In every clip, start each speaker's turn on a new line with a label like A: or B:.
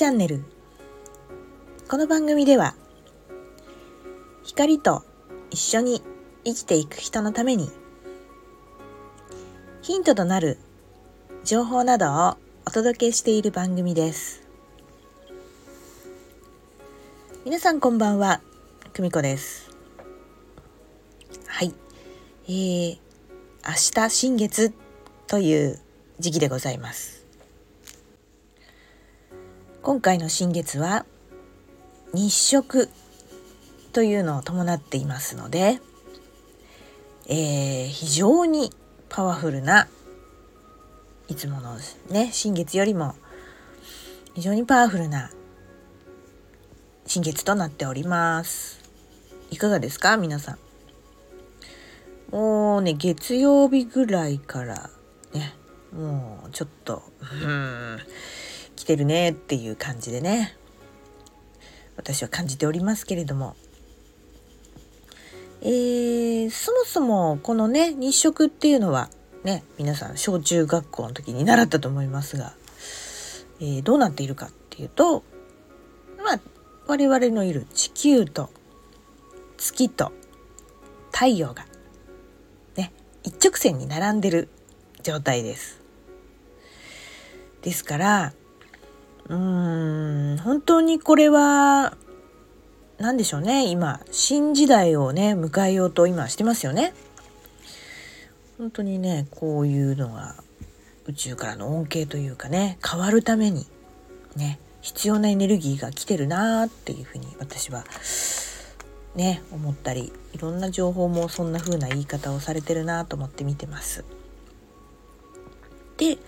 A: チャンネル。この番組では光と一緒に生きていく人のためにヒントとなる情報などをお届けしている番組です。皆さんこんばんは久美子です。はい。えー、明日新月という時期でございます。今回の新月は日食というのを伴っていますので、えー、非常にパワフルないつものね新月よりも非常にパワフルな新月となっております。いかがですか？皆さん。もうね月曜日ぐらいからねもうちょっとうん。てるねっていう感じでね私は感じておりますけれどもえー、そもそもこのね日食っていうのはね皆さん小中学校の時に習ったと思いますが、えー、どうなっているかっていうとまあ我々のいる地球と月と太陽がね一直線に並んでる状態です。ですからうん本当にこれは何でしょうね今新時代をね迎えようと今してますよね。本当にねこういうのが宇宙からの恩恵というかね変わるためにね必要なエネルギーが来てるなーっていうふうに私はね思ったりいろんな情報もそんな風な言い方をされてるなと思って見てます。で、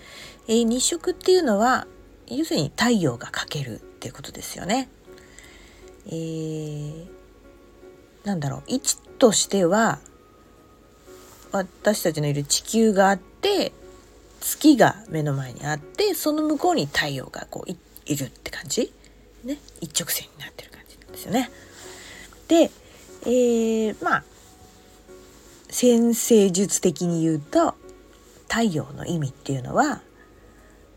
A: えー、日食っていうのは要するに太陽が欠けるっていうことですよね。えー、なんだろう位置としては私たちのいる地球があって月が目の前にあってその向こうに太陽がこういるって感じ、ね、一直線になってる感じなんですよね。で、えー、まあ先生術的に言うと太陽の意味っていうのは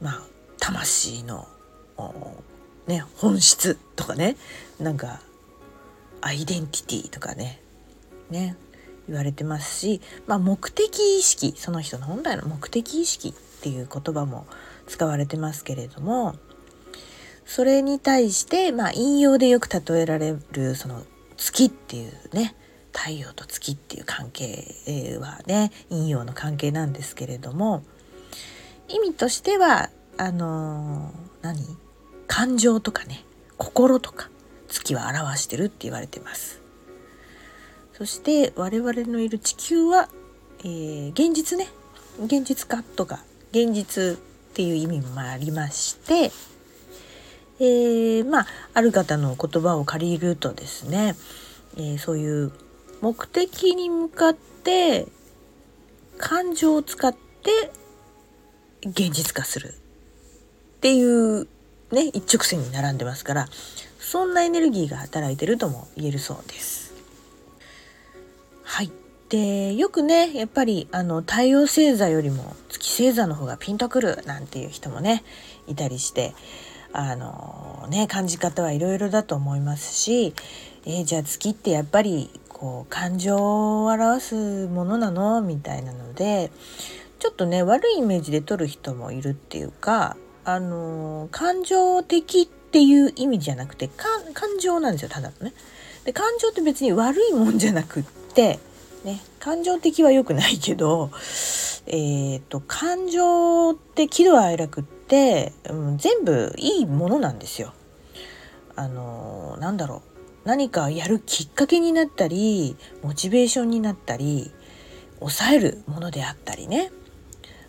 A: まあ魂のね本質とかねなんかアイデンティティとかねね言われてますし、まあ、目的意識その人の本来の目的意識っていう言葉も使われてますけれどもそれに対して、まあ、引用でよく例えられるその月っていうね太陽と月っていう関係はね引用の関係なんですけれども意味としてはあの何？感情とかね。心とか。月は表してるって言われてます。そして我々のいる地球は、えー、現実ね。現実化とか現実っていう意味もありまして、えー、まあある方の言葉を借りるとですね、えー、そういう目的に向かって感情を使って現実化する。っていうね一直線に並んでますからそんなエネルギーが働いてるとも言えるそうです。はいでよくねやっぱりあの太陽星座よりも月星座の方がピンとくるなんていう人もねいたりしてあのね感じ方はいろいろだと思いますし、えー、じゃあ月ってやっぱりこう感情を表すものなの？みたいなのでちょっとね悪いイメージで撮る人もいるっていうかあの感情的っていう意味じゃなくて感情なんですよただのね。で感情って別に悪いもんじゃなくってね感情的は良くないけどえっ、ー、と感情って喜怒哀楽って、うん、全部いいものなんですよ。あのなんだろう何かやるきっかけになったりモチベーションになったり抑えるものであったりね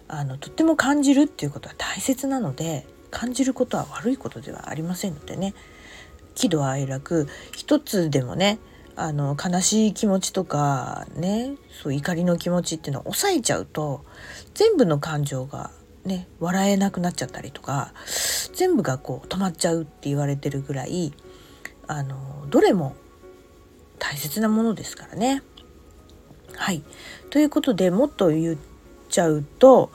A: あのとっても感じるっていうことは大切なので感じることは悪いことではありませんのでね喜怒哀楽一つでもねあの悲しい気持ちとかねそう怒りの気持ちっていうのを抑えちゃうと全部の感情がね笑えなくなっちゃったりとか全部がこう止まっちゃうって言われてるぐらいあのどれも大切なものですからね。はいということでもっと言っちゃうと、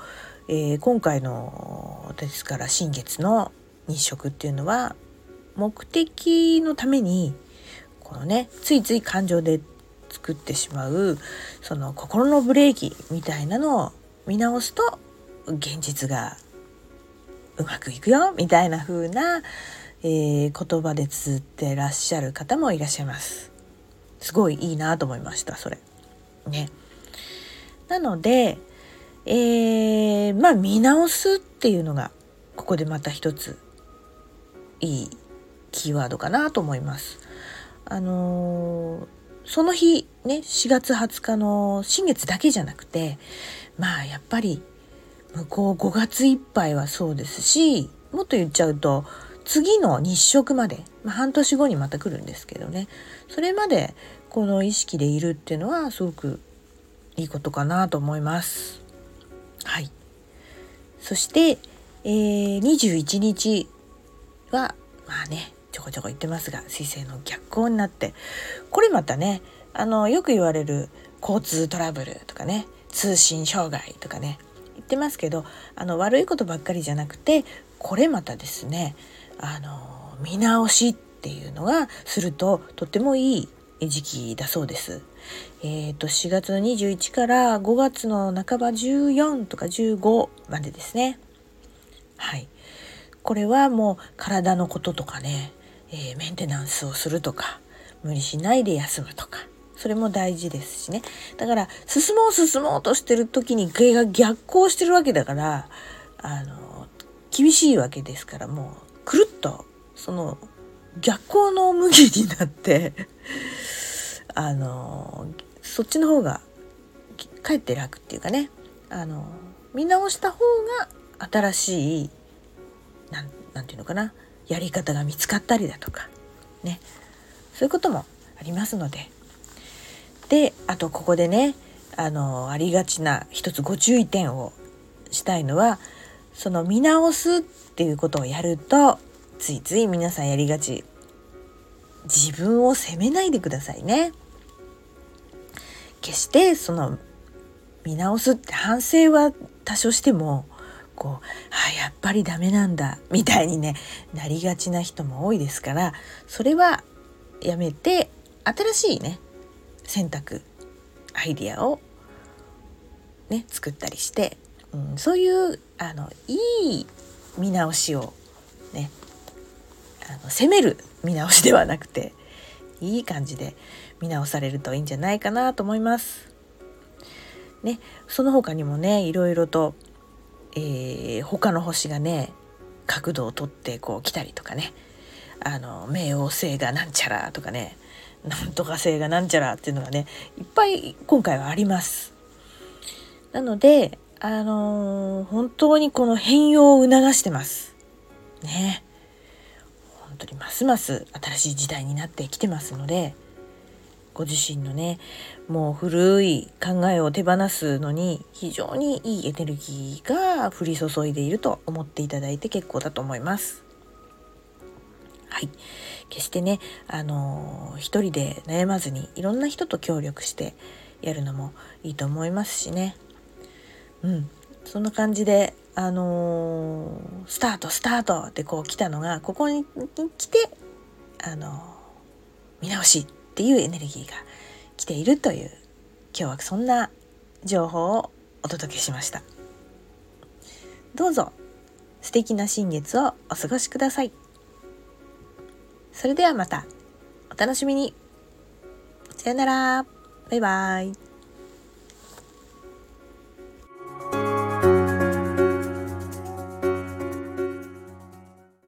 A: えー、今回のですから新月の日食っていうのは目的のためにこのねついつい感情で作ってしまうその心のブレーキみたいなのを見直すと現実がうまくいくよみたいな風な、えー、言葉で綴ってらっしゃる方もいらっしゃいます。すごいいいなと思いましたそれ。ね。なので、えー、まあ見直すっていうのがここでまた一ついいキーワードかなと思います。あのー、その日ね4月20日の新月だけじゃなくてまあやっぱり向こう5月いっぱいはそうですしもっと言っちゃうと次の日食まで、まあ、半年後にまた来るんですけどねそれまでこの意識でいるっていうのはすごくいいことかなと思います。はい。そして、えー、21日はまあねちょこちょこ言ってますが水星の逆行になってこれまたねあのよく言われる交通トラブルとかね通信障害とかね言ってますけどあの悪いことばっかりじゃなくてこれまたですねあの見直しっていうのがするととてもいい時期だそうです。えーと、4月の21から5月の半ば14とか15までですね。はい。これはもう体のこととかね、えー、メンテナンスをするとか無理しないで休むとかそれも大事ですしねだから進もう進もうとしてる時に芸が逆行してるわけだからあの厳しいわけですからもうくるっとその逆行の向きになってあのそっちの方がかえって楽っていうかね。あの見直した方が新しいなんなんていうのかな。やり方が見つかったりだとか。ね。そういうこともありますので。であとここでねあのありがちな一つご注意点をしたいのはその見直すっていうことをやるとついつい皆さんやりがち。自分を責めないでくださいね。決してその見直すって反省は多少してもこう「あやっぱりダメなんだ」みたいにねなりがちな人も多いですからそれはやめて新しいね選択アイディアをね作ったりして、うん、そういうあのいい見直しをねあの責める見直しではなくていい感じで見直されるといいんじゃないかなと思います。ね、その他にもねいろいろと、えー、他の星がね角度をとってこう来たりとかねあの冥王星がなんちゃらとかねなんとか星がなんちゃらっていうのがねいっぱい今回はあります。なのであのー、本当にこの変容を促してます。ね。当にますます新しい時代になってきてますのでご自身のねもう古い考えを手放すのに非常にいいエネルギーが降り注いでいると思っていただいて結構だと思います。はい。決してね、あのー、一人で悩まずにいろんな人と協力してやるのもいいと思いますしね。うん。そんな感じで、あのー、スタート、スタートってこう来たのが、ここに来て、あのー、見直しっていうエネルギーが来ているという、今日はそんな情報をお届けしました。どうぞ素敵な新月をお過ごしください。それではまたお楽しみに。さよなら。バイバイ。